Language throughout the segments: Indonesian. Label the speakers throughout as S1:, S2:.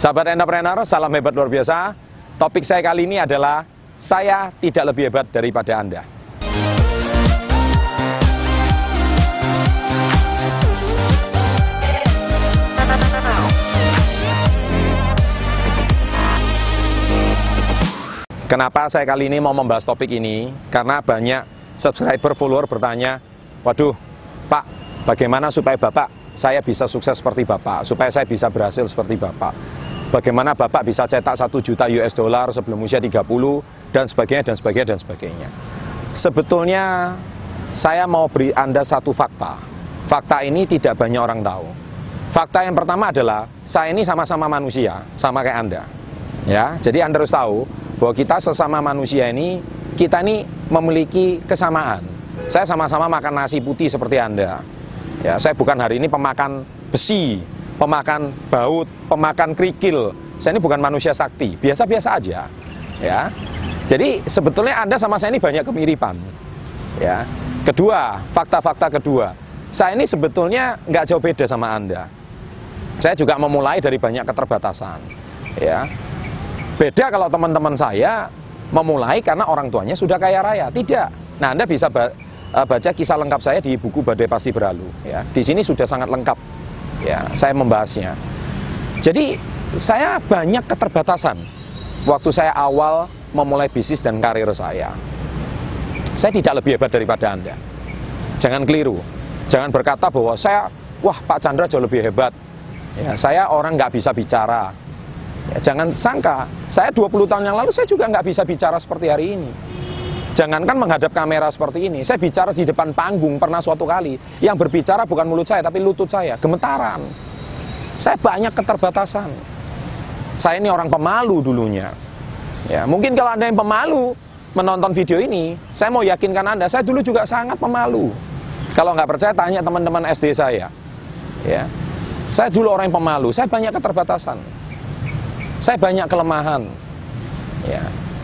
S1: Sahabat entrepreneur, salam hebat luar biasa. Topik saya kali ini adalah saya tidak lebih hebat daripada Anda. Kenapa saya kali ini mau membahas topik ini? Karena banyak subscriber follower bertanya, waduh Pak, bagaimana supaya Bapak saya bisa sukses seperti Bapak, supaya saya bisa berhasil seperti Bapak. Bagaimana Bapak bisa cetak 1 juta US dollar sebelum usia 30 dan sebagainya dan sebagainya dan sebagainya. Sebetulnya saya mau beri Anda satu fakta. Fakta ini tidak banyak orang tahu. Fakta yang pertama adalah saya ini sama-sama manusia, sama kayak Anda. Ya, jadi Anda harus tahu bahwa kita sesama manusia ini kita ini memiliki kesamaan. Saya sama-sama makan nasi putih seperti Anda. Ya, saya bukan hari ini pemakan besi, pemakan baut, pemakan kerikil. Saya ini bukan manusia sakti, biasa-biasa aja. Ya. Jadi sebetulnya Anda sama saya ini banyak kemiripan. Ya. Kedua, fakta-fakta kedua. Saya ini sebetulnya nggak jauh beda sama Anda. Saya juga memulai dari banyak keterbatasan. Ya. Beda kalau teman-teman saya memulai karena orang tuanya sudah kaya raya. Tidak. Nah, Anda bisa eh, baca kisah lengkap saya di buku Badai Pasti Berlalu. Ya, di sini sudah sangat lengkap. Ya, saya membahasnya. Jadi saya banyak keterbatasan waktu saya awal memulai bisnis dan karir saya. Saya tidak lebih hebat daripada Anda. Jangan keliru. Jangan berkata bahwa saya, wah Pak Chandra jauh lebih hebat. Ya, saya orang nggak bisa bicara Ya, jangan sangka, saya 20 tahun yang lalu saya juga nggak bisa bicara seperti hari ini. Jangankan menghadap kamera seperti ini, saya bicara di depan panggung pernah suatu kali. Yang berbicara bukan mulut saya, tapi lutut saya, gemetaran. Saya banyak keterbatasan. Saya ini orang pemalu dulunya. Ya, mungkin kalau Anda yang pemalu menonton video ini, saya mau yakinkan Anda, saya dulu juga sangat pemalu. Kalau nggak percaya, tanya teman-teman SD saya. Ya, saya dulu orang yang pemalu, saya banyak keterbatasan. Saya banyak kelemahan.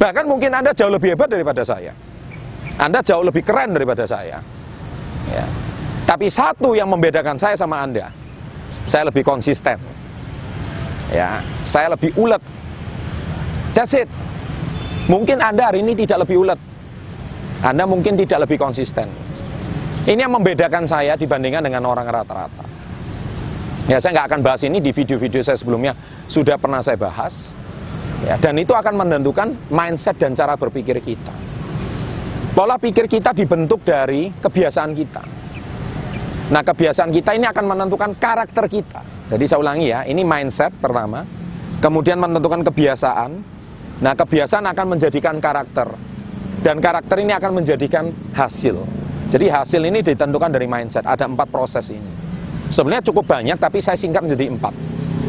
S1: Bahkan mungkin Anda jauh lebih hebat daripada saya. Anda jauh lebih keren daripada saya. Ya. Tapi satu yang membedakan saya sama Anda, saya lebih konsisten. Ya, saya lebih ulet. That's it. Mungkin Anda hari ini tidak lebih ulet. Anda mungkin tidak lebih konsisten. Ini yang membedakan saya dibandingkan dengan orang rata-rata. Ya saya nggak akan bahas ini di video-video saya sebelumnya sudah pernah saya bahas. Ya, dan itu akan menentukan mindset dan cara berpikir kita. Pola pikir kita dibentuk dari kebiasaan kita. Nah kebiasaan kita ini akan menentukan karakter kita. Jadi saya ulangi ya, ini mindset pertama. Kemudian menentukan kebiasaan. Nah kebiasaan akan menjadikan karakter. Dan karakter ini akan menjadikan hasil. Jadi hasil ini ditentukan dari mindset. Ada empat proses ini. Sebenarnya cukup banyak tapi saya singkat menjadi empat.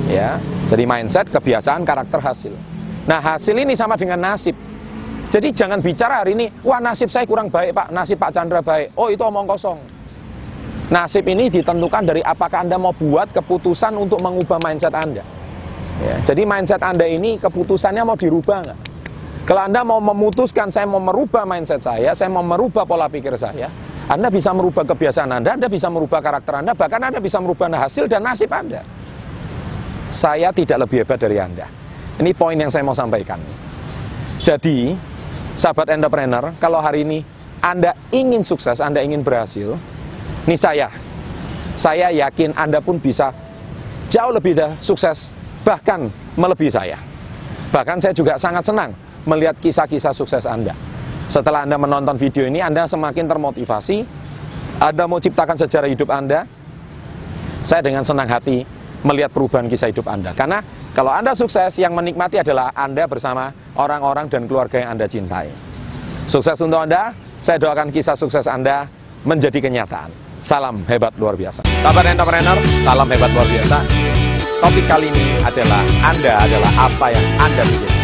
S1: Ya, jadi mindset, kebiasaan, karakter, hasil. Nah hasil ini sama dengan nasib. Jadi jangan bicara hari ini, wah nasib saya kurang baik pak, nasib Pak Chandra baik. Oh itu omong kosong. Nasib ini ditentukan dari apakah Anda mau buat keputusan untuk mengubah mindset Anda. Ya, jadi mindset Anda ini keputusannya mau dirubah nggak? Kalau Anda mau memutuskan saya mau merubah mindset saya, saya mau merubah pola pikir saya, anda bisa merubah kebiasaan Anda, Anda bisa merubah karakter Anda, bahkan Anda bisa merubah hasil dan nasib Anda. Saya tidak lebih hebat dari Anda. Ini poin yang saya mau sampaikan. Jadi, sahabat entrepreneur, kalau hari ini Anda ingin sukses, Anda ingin berhasil, ini saya. Saya yakin Anda pun bisa jauh lebih dah sukses, bahkan melebihi saya. Bahkan saya juga sangat senang melihat kisah-kisah sukses Anda. Setelah Anda menonton video ini, Anda semakin termotivasi. Anda mau ciptakan sejarah hidup Anda. Saya dengan senang hati melihat perubahan kisah hidup Anda. Karena kalau Anda sukses, yang menikmati adalah Anda bersama orang-orang dan keluarga yang Anda cintai. Sukses untuk Anda, saya doakan kisah sukses Anda menjadi kenyataan. Salam hebat luar biasa. Sahabat entrepreneur, salam hebat luar biasa. Topik kali ini adalah Anda adalah apa yang Anda pikirkan.